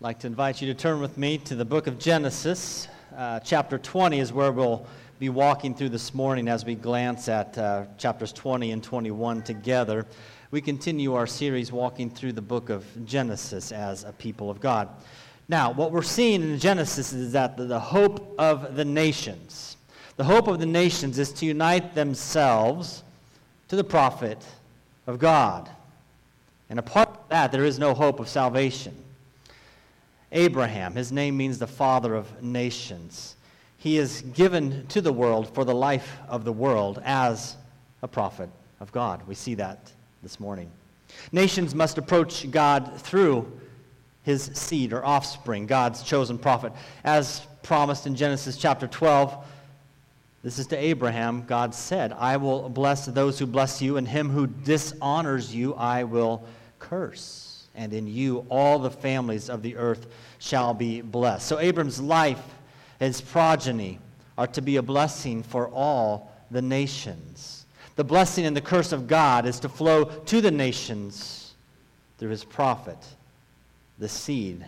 I'd like to invite you to turn with me to the book of Genesis. Uh, chapter 20 is where we'll be walking through this morning as we glance at uh, chapters 20 and 21 together. We continue our series walking through the book of Genesis as a people of God. Now, what we're seeing in Genesis is that the, the hope of the nations, the hope of the nations is to unite themselves to the prophet of God. And apart from that, there is no hope of salvation. Abraham. His name means the father of nations. He is given to the world for the life of the world as a prophet of God. We see that this morning. Nations must approach God through his seed or offspring, God's chosen prophet. As promised in Genesis chapter 12, this is to Abraham. God said, I will bless those who bless you, and him who dishonors you I will curse and in you all the families of the earth shall be blessed. So Abram's life, and his progeny, are to be a blessing for all the nations. The blessing and the curse of God is to flow to the nations through his prophet, the seed,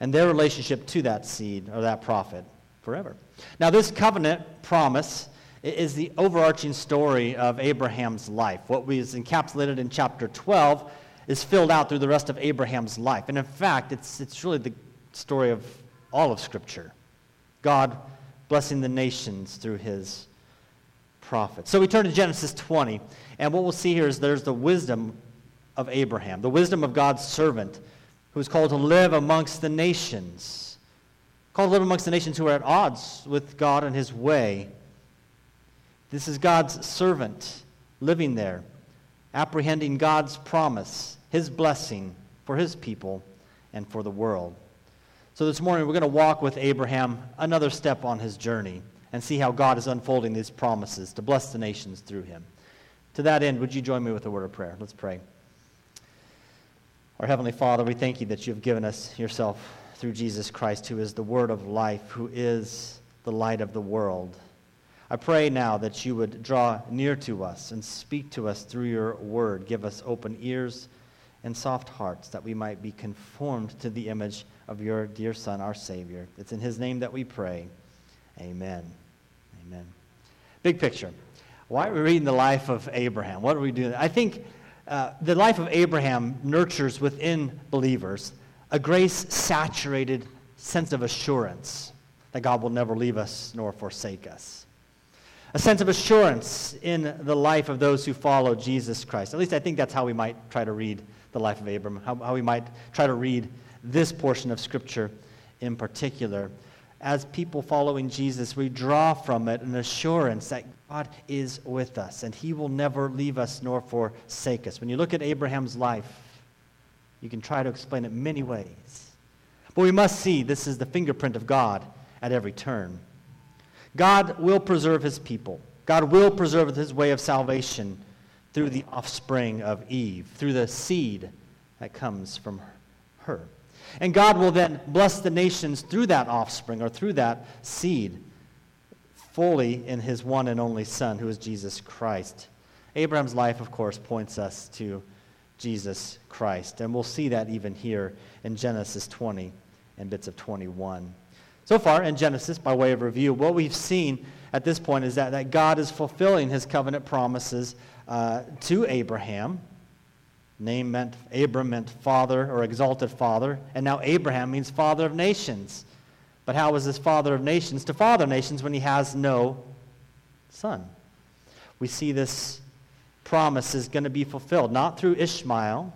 and their relationship to that seed or that prophet forever. Now, this covenant promise is the overarching story of Abraham's life. What was encapsulated in chapter 12 is filled out through the rest of Abraham's life. And in fact, it's, it's really the story of all of Scripture God blessing the nations through his prophets. So we turn to Genesis 20, and what we'll see here is there's the wisdom of Abraham, the wisdom of God's servant who is called to live amongst the nations, called to live amongst the nations who are at odds with God and his way. This is God's servant living there apprehending God's promise, his blessing for his people and for the world. So this morning we're going to walk with Abraham another step on his journey and see how God is unfolding these promises to bless the nations through him. To that end, would you join me with a word of prayer? Let's pray. Our Heavenly Father, we thank you that you have given us yourself through Jesus Christ, who is the Word of life, who is the light of the world. I pray now that you would draw near to us and speak to us through your word. Give us open ears and soft hearts that we might be conformed to the image of your dear Son, our Savior. It's in his name that we pray. Amen. Amen. Big picture. Why are we reading the life of Abraham? What are we doing? I think uh, the life of Abraham nurtures within believers a grace saturated sense of assurance that God will never leave us nor forsake us a sense of assurance in the life of those who follow Jesus Christ. At least I think that's how we might try to read the life of Abram, how, how we might try to read this portion of Scripture in particular. As people following Jesus, we draw from it an assurance that God is with us and he will never leave us nor forsake us. When you look at Abraham's life, you can try to explain it many ways. But we must see this is the fingerprint of God at every turn. God will preserve his people. God will preserve his way of salvation through the offspring of Eve, through the seed that comes from her. And God will then bless the nations through that offspring or through that seed, fully in his one and only Son, who is Jesus Christ. Abraham's life, of course, points us to Jesus Christ. And we'll see that even here in Genesis 20 and bits of 21. So far in Genesis, by way of review, what we've seen at this point is that, that God is fulfilling his covenant promises uh, to Abraham. Name meant, Abram meant father or exalted father, and now Abraham means father of nations. But how is this father of nations to father nations when he has no son? We see this promise is going to be fulfilled, not through Ishmael,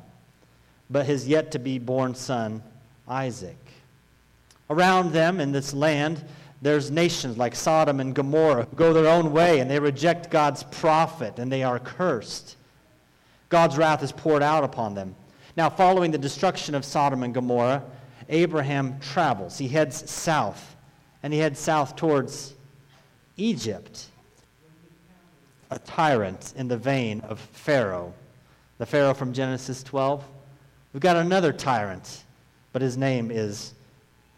but his yet to be born son, Isaac. Around them in this land, there's nations like Sodom and Gomorrah who go their own way and they reject God's prophet and they are cursed. God's wrath is poured out upon them. Now, following the destruction of Sodom and Gomorrah, Abraham travels. He heads south, and he heads south towards Egypt, a tyrant in the vein of Pharaoh. The Pharaoh from Genesis 12. We've got another tyrant, but his name is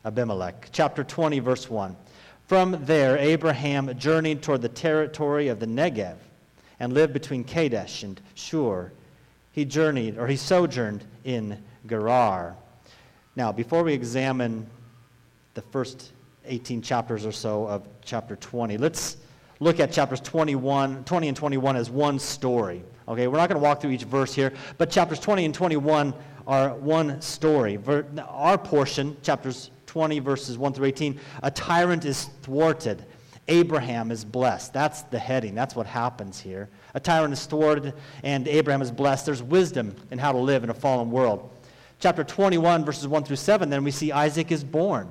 Abimelech. Chapter 20, verse 1. From there, Abraham journeyed toward the territory of the Negev and lived between Kadesh and Shur. He journeyed, or he sojourned in Gerar. Now, before we examine the first 18 chapters or so of chapter 20, let's look at chapters 21, 20 and 21 as one story. Okay, we're not going to walk through each verse here, but chapters 20 and 21 are one story. Our portion, chapters 20, verses 1 through 18, a tyrant is thwarted. Abraham is blessed. That's the heading. That's what happens here. A tyrant is thwarted, and Abraham is blessed. There's wisdom in how to live in a fallen world. Chapter 21, verses 1 through 7, then we see Isaac is born.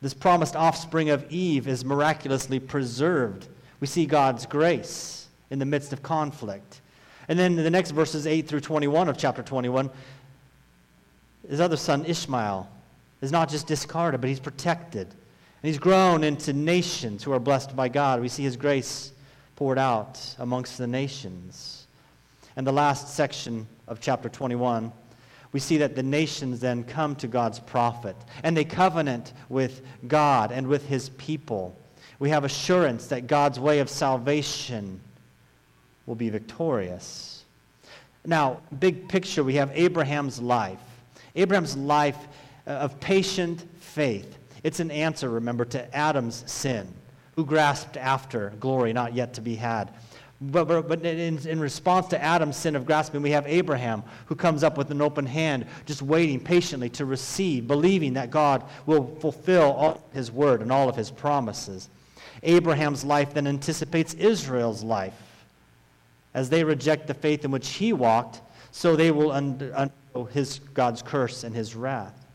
This promised offspring of Eve is miraculously preserved. We see God's grace in the midst of conflict. And then the next verses 8 through 21 of chapter 21, his other son Ishmael is not just discarded, but he's protected. And he's grown into nations who are blessed by God. We see his grace poured out amongst the nations. And the last section of chapter 21, we see that the nations then come to God's prophet and they covenant with God and with his people. We have assurance that God's way of salvation will be victorious. Now, big picture, we have Abraham's life. Abraham's life Uh, of patient faith. It's an answer, remember, to Adam's sin, who grasped after glory not yet to be had. But, but, but in, in, response to Adam's sin of grasping, we have Abraham who comes up with an open hand, just waiting patiently to receive, believing that God will fulfill all his word and all of his promises. Abraham's life then anticipates Israel's life. As they reject the faith in which he walked, so they will undergo his, God's curse and his wrath.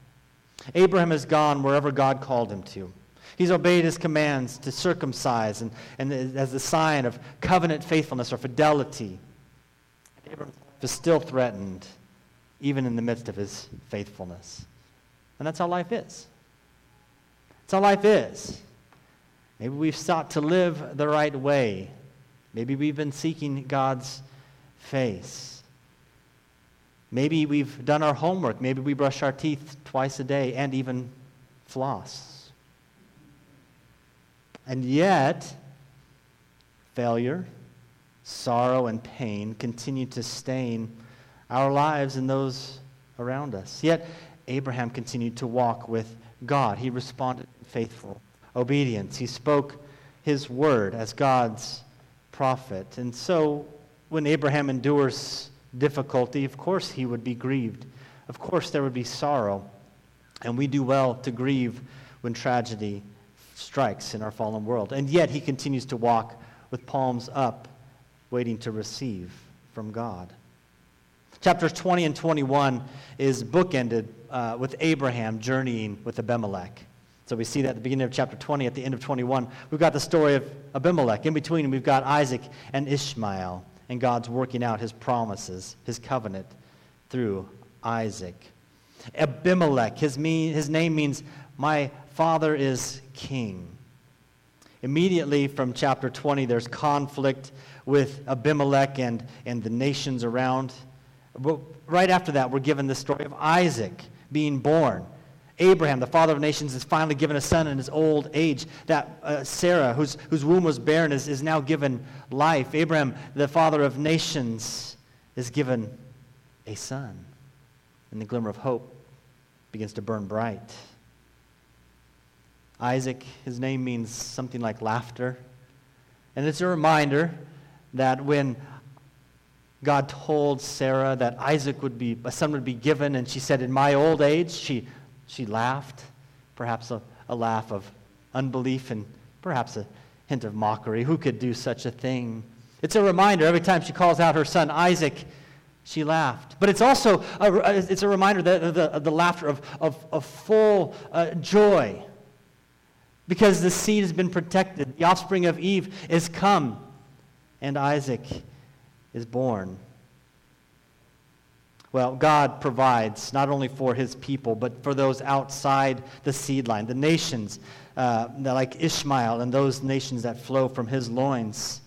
Abraham has gone wherever God called him to. He's obeyed his commands to circumcise and, and as a sign of covenant faithfulness or fidelity. Abraham is still threatened, even in the midst of his faithfulness. And that's how life is. That's how life is. Maybe we've sought to live the right way. Maybe we've been seeking God's face. Maybe we've done our homework. Maybe we brush our teeth twice a day and even floss. And yet, failure, sorrow, and pain continue to stain our lives and those around us. Yet, Abraham continued to walk with God. He responded faithful obedience. He spoke his word as God's prophet. And so, when Abraham endures difficulty, of course he would be grieved. Of course there would be sorrow. And we do well to grieve when tragedy strikes in our fallen world. And yet he continues to walk with palms up, waiting to receive from God. Chapters 20 and 21 is bookended uh, with Abraham journeying with Abimelech. So we see that at the beginning of chapter 20, at the end of 21, we've got the story of Abimelech. In between, we've got Isaac and Ishmael and God's working out his promises, his covenant through Isaac. Abimelech, his, mean, his name means, My father is king. Immediately from chapter 20, there's conflict with Abimelech and, and the nations around. But right after that, we're given the story of Isaac being born. Abraham, the father of nations, is finally given a son in his old age. That uh, Sarah, whose, whose womb was barren, is, is now given life. Abraham, the father of nations, is given a son. And the glimmer of hope begins to burn bright. Isaac, his name means something like laughter. And it's a reminder that when God told Sarah that Isaac would be, a son would be given, and she said, In my old age, she she laughed, perhaps a, a laugh of unbelief and perhaps a hint of mockery. Who could do such a thing? It's a reminder every time she calls out her son Isaac, she laughed. But it's also a, it's a reminder that the, the laughter of, of, of full uh, joy because the seed has been protected. The offspring of Eve is come, and Isaac is born. Well, God provides not only for his people, but for those outside the seed line, the nations uh, like Ishmael and those nations that flow from his loins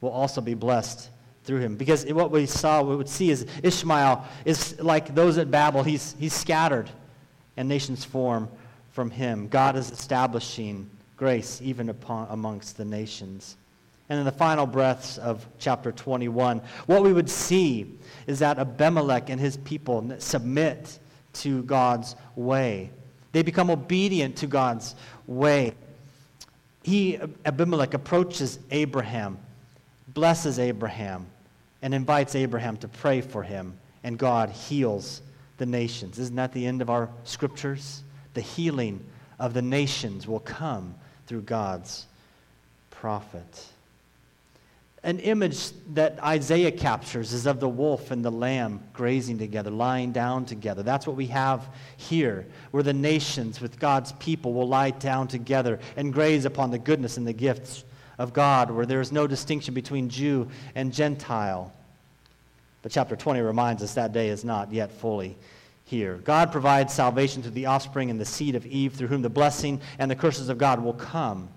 will also be blessed through him. Because what we saw, we would see is Ishmael is like those at Babel. He's, he's scattered, and nations form from him. God is establishing grace even upon, amongst the nations. And in the final breaths of chapter 21, what we would see is that Abimelech and his people submit to God's way. They become obedient to God's way. He, Abimelech, approaches Abraham, blesses Abraham, and invites Abraham to pray for him, and God heals the nations. Isn't that the end of our scriptures? The healing of the nations will come through God's prophet. An image that Isaiah captures is of the wolf and the lamb grazing together, lying down together. That's what we have here, where the nations with God's people will lie down together and graze upon the goodness and the gifts of God, where there is no distinction between Jew and Gentile. But chapter 20 reminds us that day is not yet fully here. God provides salvation to the offspring and the seed of Eve, through whom the blessing and the curses of God will come,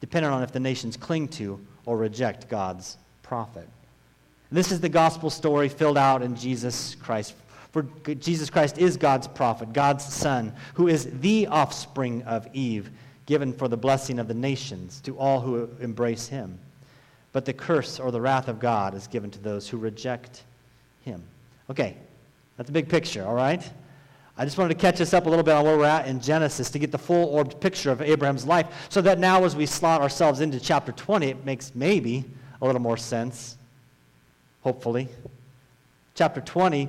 depending on if the nations cling to or reject God's prophet. This is the gospel story filled out in Jesus Christ. For Jesus Christ is God's prophet, God's son, who is the offspring of Eve, given for the blessing of the nations to all who embrace him. But the curse or the wrath of God is given to those who reject him. Okay, that's a big picture, all right? I just wanted to catch us up a little bit on where we're at in Genesis to get the full orbed picture of Abraham's life so that now as we slot ourselves into chapter 20, it makes maybe a little more sense, hopefully. Chapter 20,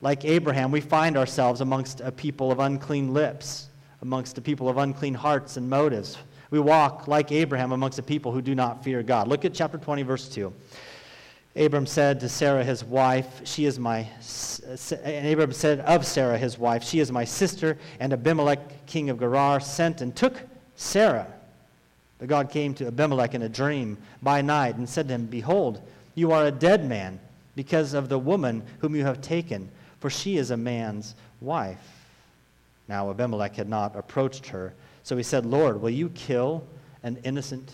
like Abraham, we find ourselves amongst a people of unclean lips, amongst a people of unclean hearts and motives. We walk like Abraham amongst a people who do not fear God. Look at chapter 20, verse 2. Abram said to Sarah, his wife, She is my. And Abram said of Sarah, his wife, She is my sister. And Abimelech, king of Gerar, sent and took Sarah. But God came to Abimelech in a dream by night and said to him, Behold, you are a dead man because of the woman whom you have taken, for she is a man's wife. Now Abimelech had not approached her. So he said, Lord, will you kill an innocent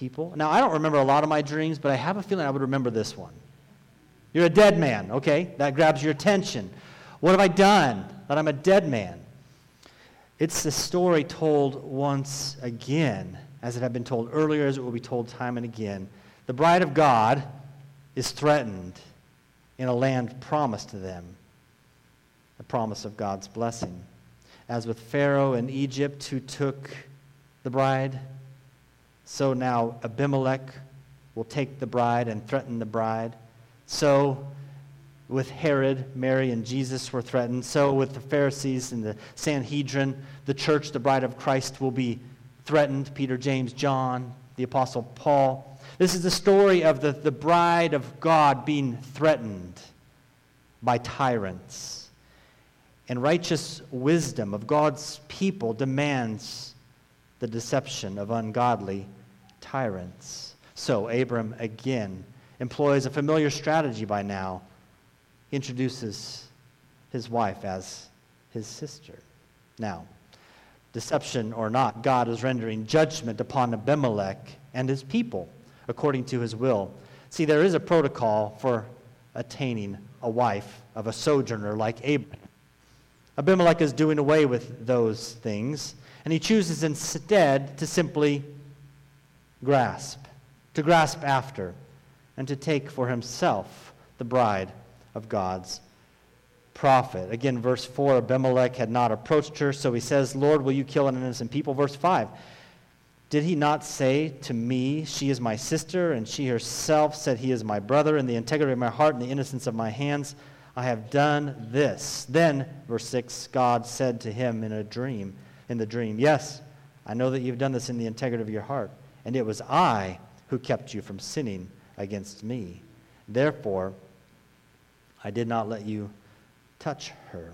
people. Now, I don't remember a lot of my dreams, but I have a feeling I would remember this one. You're a dead man, okay? That grabs your attention. What have I done that I'm a dead man? It's the story told once again, as it had been told earlier, as it will be told time and again. The bride of God is threatened in a land promised to them, the promise of God's blessing. As with Pharaoh in Egypt, who took the bride, so now Abimelech will take the bride and threaten the bride. So with Herod, Mary, and Jesus were threatened. So with the Pharisees and the Sanhedrin, the church, the bride of Christ, will be threatened. Peter, James, John, the Apostle Paul. This is the story of the, the bride of God being threatened by tyrants. And righteous wisdom of God's people demands the deception of ungodly tyrants. So Abram again employs a familiar strategy by now. He introduces his wife as his sister. Now, deception or not, God is rendering judgment upon Abimelech and his people according to his will. See, there is a protocol for attaining a wife of a sojourner like Abram. Abimelech is doing away with those things, and he chooses instead to simply grasp, to grasp after, and to take for himself the bride of God's prophet. Again, verse 4 Abimelech had not approached her, so he says, Lord, will you kill an innocent people? Verse 5 Did he not say to me, She is my sister, and she herself said, He is my brother, in the integrity of my heart and the innocence of my hands? I have done this. Then, verse 6, God said to him in a dream, in the dream, Yes, I know that you've done this in the integrity of your heart and it was I who kept you from sinning against me. Therefore, I did not let you touch her.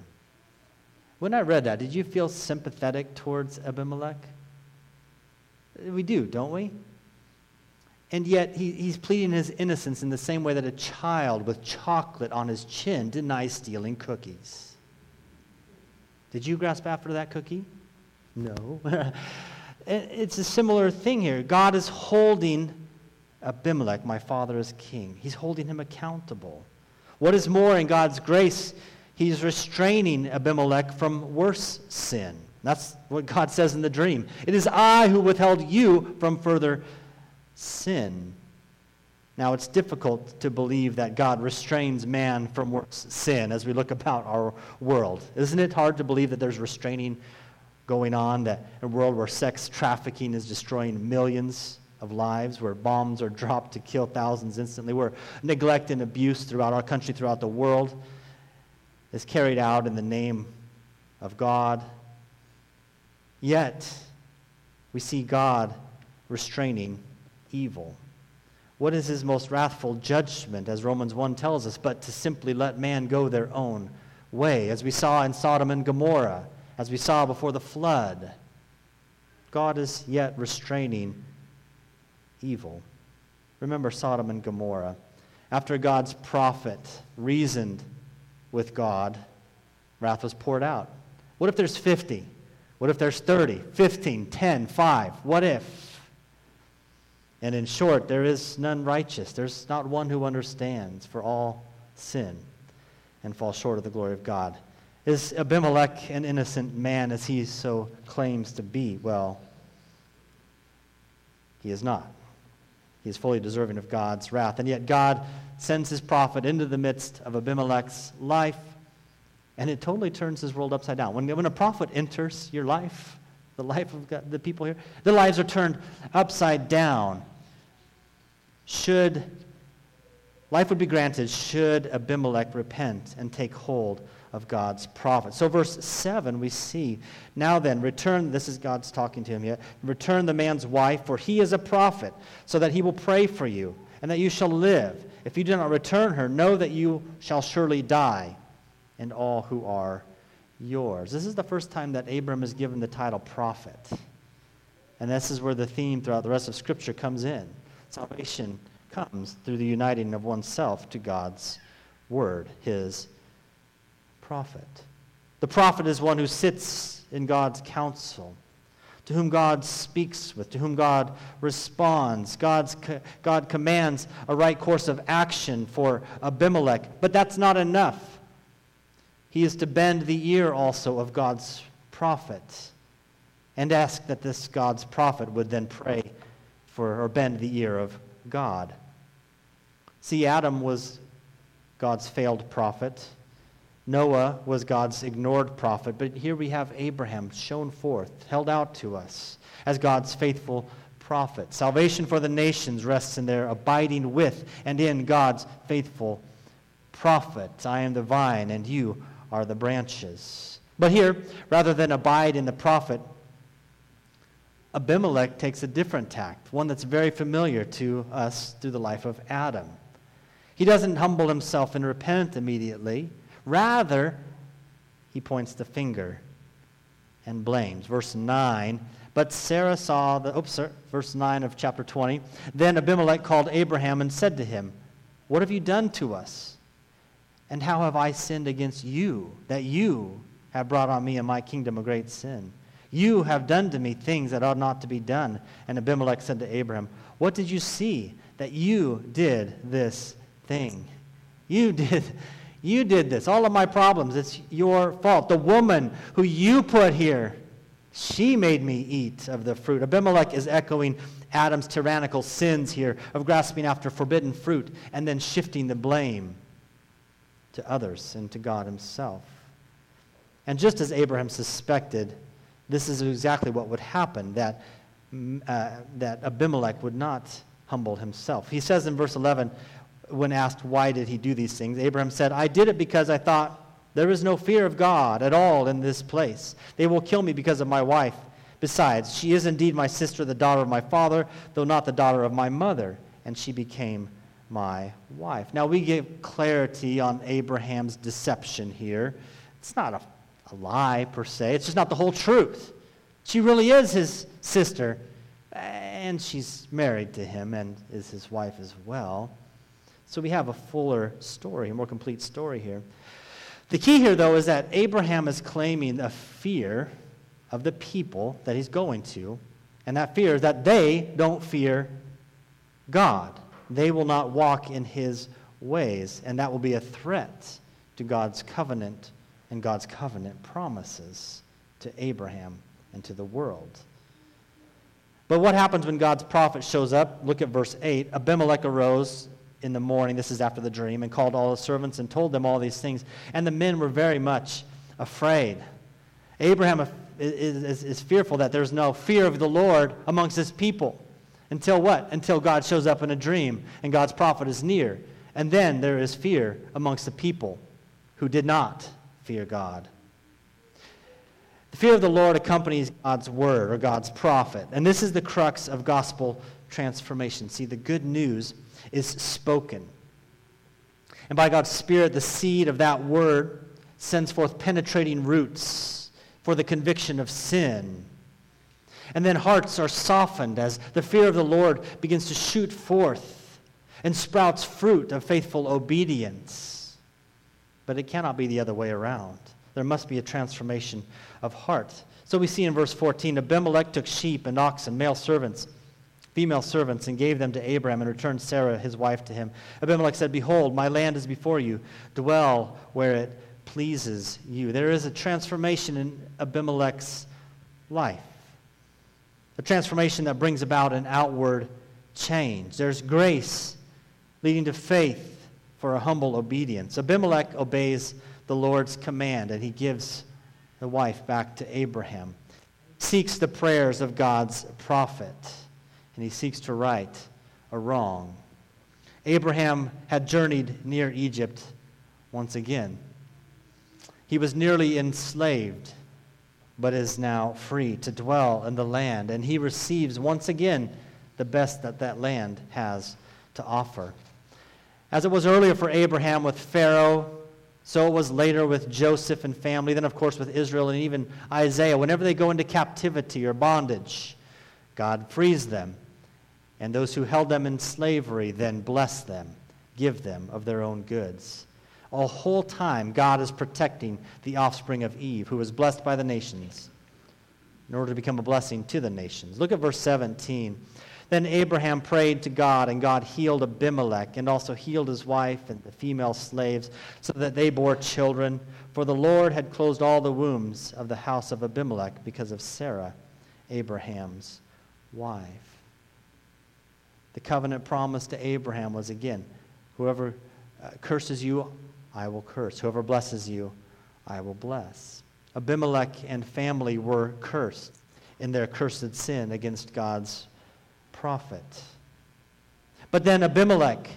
When I read that, did you feel sympathetic towards Abimelech? We do, don't we? And yet, he, he's pleading his innocence in the same way that a child with chocolate on his chin denies stealing cookies. Did you grasp after that cookie? No. It's a similar thing here. God is holding Abimelech, my father, as king. He's holding him accountable. What is more, in God's grace, he's restraining Abimelech from worse sin. That's what God says in the dream. It is I who withheld you from further sin. Now, it's difficult to believe that God restrains man from worse sin as we look about our world. Isn't it hard to believe that there's restraining going on, that a world where sex trafficking is destroying millions of lives, where bombs are dropped to kill thousands instantly, where neglect and abuse throughout our country, throughout the world, is carried out in the name of God. Yet, we see God restraining evil. What is his most wrathful judgment, as Romans 1 tells us, but to simply let man go their own way, as we saw in Sodom and Gomorrah, as we saw before the flood? God is yet restraining evil. Remember Sodom and Gomorrah. After God's prophet reasoned with God, wrath was poured out. What if there's 50? What if there's 30, 15, 10, 5? What if? And in short, there is none righteous. There's not one who understands, for all sin and fall short of the glory of God. Is Abimelech an innocent man as he so claims to be? Well, he is not. He is fully deserving of God's wrath. And yet, God sends his prophet into the midst of Abimelech's life, and it totally turns his world upside down. When, when a prophet enters your life, the life of God, the people here, their lives are turned upside down should life would be granted should Abimelech repent and take hold of God's prophet. So verse 7 we see, now then return this is God's talking to him yet, Return the man's wife for he is a prophet, so that he will pray for you and that you shall live. If you do not return her, know that you shall surely die and all who are yours. This is the first time that Abram is given the title prophet. And this is where the theme throughout the rest of Scripture comes in. Salvation comes through the uniting of oneself to God's word, his prophet. The prophet is one who sits in God's counsel, to whom God speaks with, to whom God responds. God's, God commands a right course of action for Abimelech, but that's not enough. He is to bend the ear also of God's prophet and ask that this God's prophet would then pray for or bend the ear of God. See, Adam was God's failed prophet. Noah was God's ignored prophet, but here we have Abraham shown forth, held out to us as God's faithful prophet. Salvation for the nations rests in their abiding with and in God's faithful prophet. I am the vine, and you are the branches. But here, rather than abide in the prophet, Abimelech takes a different tact, one that's very familiar to us through the life of Adam. He doesn't humble himself and repent immediately. Rather, he points the finger and blames. Verse 9. But Sarah saw the, oops, sir, verse 9 of chapter 20. Then Abimelech called Abraham and said to him, What have you done to us? And how have I sinned against you, that you have brought on me and my kingdom a great sin? You have done to me things that ought not to be done. And Abimelech said to Abraham, What did you see that you did this thing? You did, you did this. All of my problems, it's your fault. The woman who you put here, she made me eat of the fruit. Abimelech is echoing Adam's tyrannical sins here of grasping after forbidden fruit and then shifting the blame to others and to God himself. And just as Abraham suspected, this is exactly what would happen, that, mm, uh, that Abimelech would not humble himself. He says in verse 11, when asked why did he do these things, Abraham said, I did it because I thought there is no fear of God at all in this place. They will kill me because of my wife. Besides, she is indeed my sister, the daughter of my father, though not the daughter of my mother, and she became my wife. Now, we give clarity on Abraham's deception here. It's not a a lie per se. It's just not the whole truth. She really is his sister, and she's married to him and is his wife as well. So we have a fuller story, a more complete story here. The key here, though, is that Abraham is claiming a fear of the people that he's going to, and that fear is that they don't fear God. They will not walk in his ways, and that will be a threat to God's covenant and God's covenant promises to Abraham and to the world. But what happens when God's prophet shows up? Look at verse 8. Abimelech arose in the morning, this is after the dream, and called all the servants and told them all these things. And the men were very much afraid. Abraham is, is, is fearful that there's no fear of the Lord amongst his people. Until what? Until God shows up in a dream and God's prophet is near. And then there is fear amongst the people who did not fear God. The fear of the Lord accompanies God's word or God's prophet. And this is the crux of gospel transformation. See, the good news is spoken. And by God's Spirit, the seed of that word sends forth penetrating roots for the conviction of sin. And then hearts are softened as the fear of the Lord begins to shoot forth and sprouts fruit of faithful obedience. But it cannot be the other way around. There must be a transformation of heart. So we see in verse 14 Abimelech took sheep and oxen, male servants, female servants, and gave them to Abraham and returned Sarah, his wife, to him. Abimelech said, Behold, my land is before you. Dwell where it pleases you. There is a transformation in Abimelech's life, a transformation that brings about an outward change. There's grace leading to faith for a humble obedience. Abimelech obeys the Lord's command and he gives the wife back to Abraham. Seeks the prayers of God's prophet and he seeks to right a wrong. Abraham had journeyed near Egypt once again. He was nearly enslaved, but is now free to dwell in the land, and he receives once again the best that that land has to offer. As it was earlier for Abraham with Pharaoh, so it was later with Joseph and family, then, of course, with Israel and even Isaiah. Whenever they go into captivity or bondage, God frees them. And those who held them in slavery then bless them, give them of their own goods. All whole time, God is protecting the offspring of Eve, who was blessed by the nations, in order to become a blessing to the nations. Look at verse 17. Then Abraham prayed to God, and God healed Abimelech, and also healed his wife and the female slaves, so that they bore children. For the Lord had closed all the wombs of the house of Abimelech because of Sarah, Abraham's wife. The covenant promise to Abraham was again whoever uh, curses you, I will curse. Whoever blesses you, I will bless. Abimelech and family were cursed in their cursed sin against God's prophet. But then Abimelech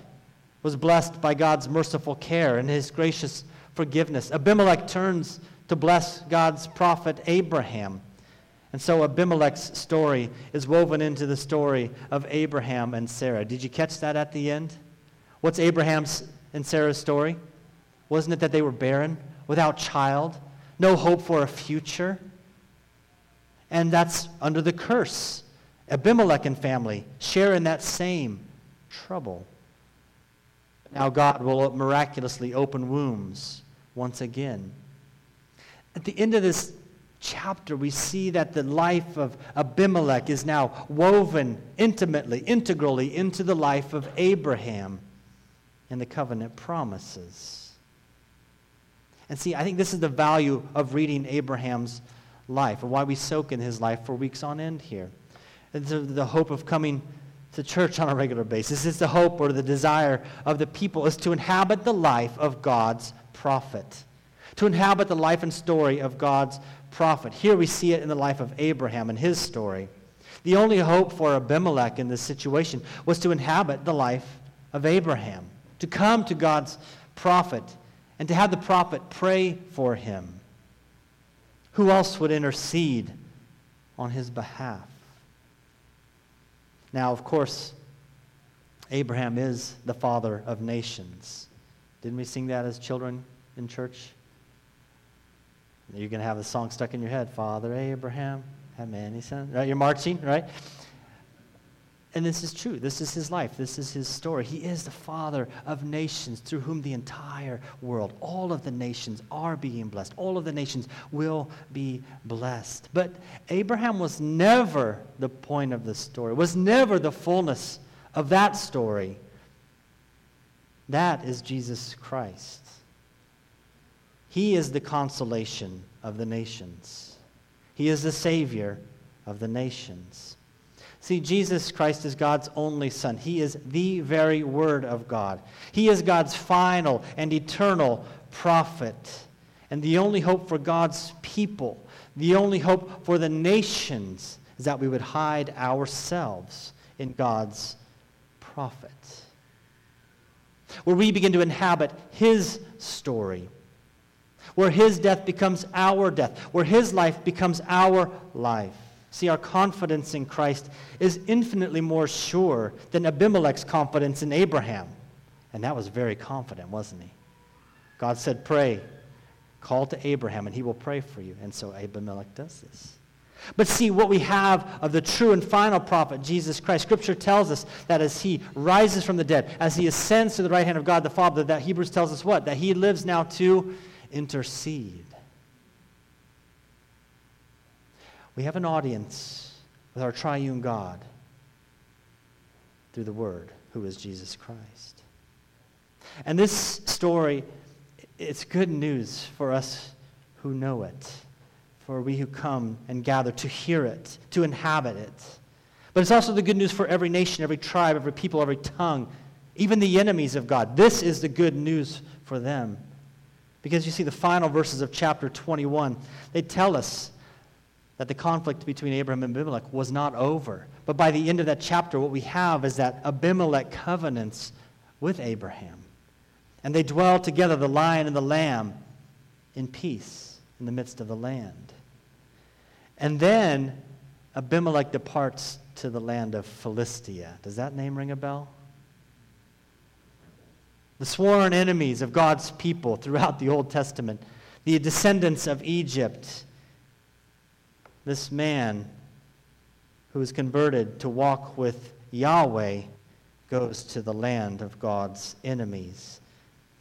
was blessed by God's merciful care and his gracious forgiveness. Abimelech turns to bless God's prophet Abraham. And so Abimelech's story is woven into the story of Abraham and Sarah. Did you catch that at the end? What's Abraham's and Sarah's story? Wasn't it that they were barren, without child, no hope for a future? And that's under the curse. Abimelech and family share in that same trouble. Now God will miraculously open wombs once again. At the end of this chapter, we see that the life of Abimelech is now woven intimately, integrally into the life of Abraham and the covenant promises. And see, I think this is the value of reading Abraham's life, or why we soak in his life for weeks on end here. It's the hope of coming to church on a regular basis. It's the hope or the desire of the people is to inhabit the life of God's prophet, to inhabit the life and story of God's prophet. Here we see it in the life of Abraham and his story. The only hope for Abimelech in this situation was to inhabit the life of Abraham, to come to God's prophet and to have the prophet pray for him. Who else would intercede on his behalf? Now, of course, Abraham is the father of nations. Didn't we sing that as children in church? You're going to have the song stuck in your head Father Abraham had many sons. Right? You're marching, right? And this is true. This is his life. This is his story. He is the father of nations through whom the entire world, all of the nations are being blessed. All of the nations will be blessed. But Abraham was never the point of the story, was never the fullness of that story. That is Jesus Christ. He is the consolation of the nations. He is the Savior of the nations. See, Jesus Christ is God's only Son. He is the very Word of God. He is God's final and eternal prophet. And the only hope for God's people, the only hope for the nations, is that we would hide ourselves in God's prophet. Where we begin to inhabit His story. Where His death becomes our death. Where His life becomes our life. See, our confidence in Christ is infinitely more sure than Abimelech's confidence in Abraham. And that was very confident, wasn't he? God said, Pray, call to Abraham, and he will pray for you. And so Abimelech does this. But see, what we have of the true and final prophet, Jesus Christ, Scripture tells us that as he rises from the dead, as he ascends to the right hand of God the Father, that Hebrews tells us what? That he lives now to intercede. We have an audience with our triune God through the Word, who is Jesus Christ. And this story, it's good news for us who know it, for we who come and gather to hear it, to inhabit it. But it's also the good news for every nation, every tribe, every people, every tongue, even the enemies of God. This is the good news for them. Because you see, the final verses of chapter 21, they tell us that the conflict between Abraham and Abimelech was not over. But by the end of that chapter, what we have is that Abimelech covenants with Abraham. And they dwell together, the lion and the lamb, in peace in the midst of the land. And then Abimelech departs to the land of Philistia. Does that name ring a bell? The sworn enemies of God's people throughout the Old Testament, the descendants of Egypt this man who is converted to walk with Yahweh goes to the land of God's enemies.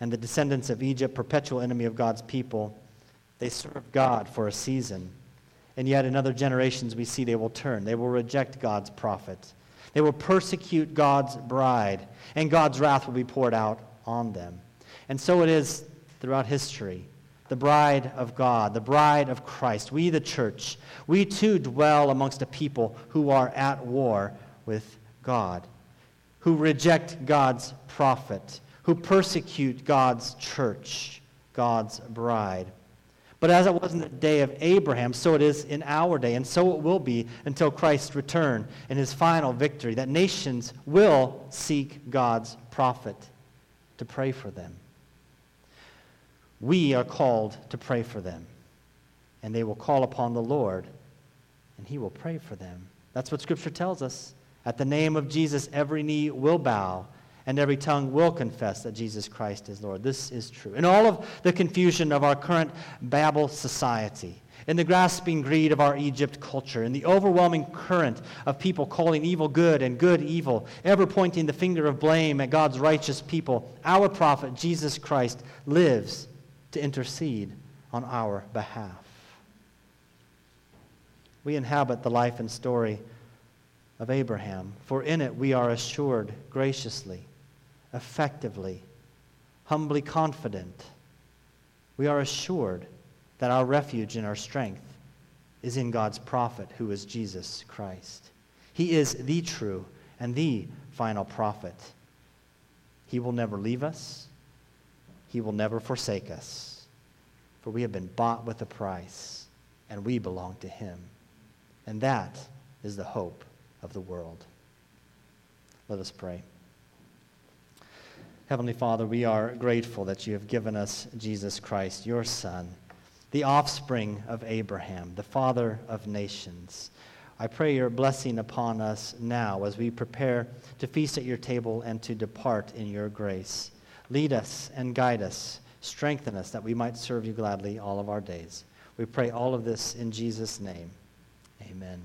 And the descendants of Egypt, perpetual enemy of God's people, they serve God for a season. And yet in other generations we see they will turn. They will reject God's prophet. They will persecute God's bride, and God's wrath will be poured out on them. And so it is throughout history the bride of God, the bride of Christ, we the church, we too dwell amongst a people who are at war with God, who reject God's prophet, who persecute God's church, God's bride. But as it was in the day of Abraham, so it is in our day, and so it will be until Christ's return and his final victory, that nations will seek God's prophet to pray for them we are called to pray for them. And they will call upon the Lord, and he will pray for them. That's what Scripture tells us. At the name of Jesus, every knee will bow, and every tongue will confess that Jesus Christ is Lord. This is true. In all of the confusion of our current Babel society, in the grasping greed of our Egypt culture, in the overwhelming current of people calling evil good and good evil, ever pointing the finger of blame at God's righteous people, our prophet, Jesus Christ, lives to intercede on our behalf. We inhabit the life and story of Abraham, for in it we are assured graciously, effectively, humbly confident. We are assured that our refuge and our strength is in God's prophet, who is Jesus Christ. He is the true and the final prophet. He will never leave us. He will never forsake us. For we have been bought with a price, and we belong to Him. And that is the hope of the world. Let us pray. Heavenly Father, we are grateful that you have given us Jesus Christ, your Son, the offspring of Abraham, the father of nations. I pray your blessing upon us now as we prepare to feast at your table and to depart in your grace. Lead us and guide us. Strengthen us that we might serve you gladly all of our days. We pray all of this in Jesus' name. Amen.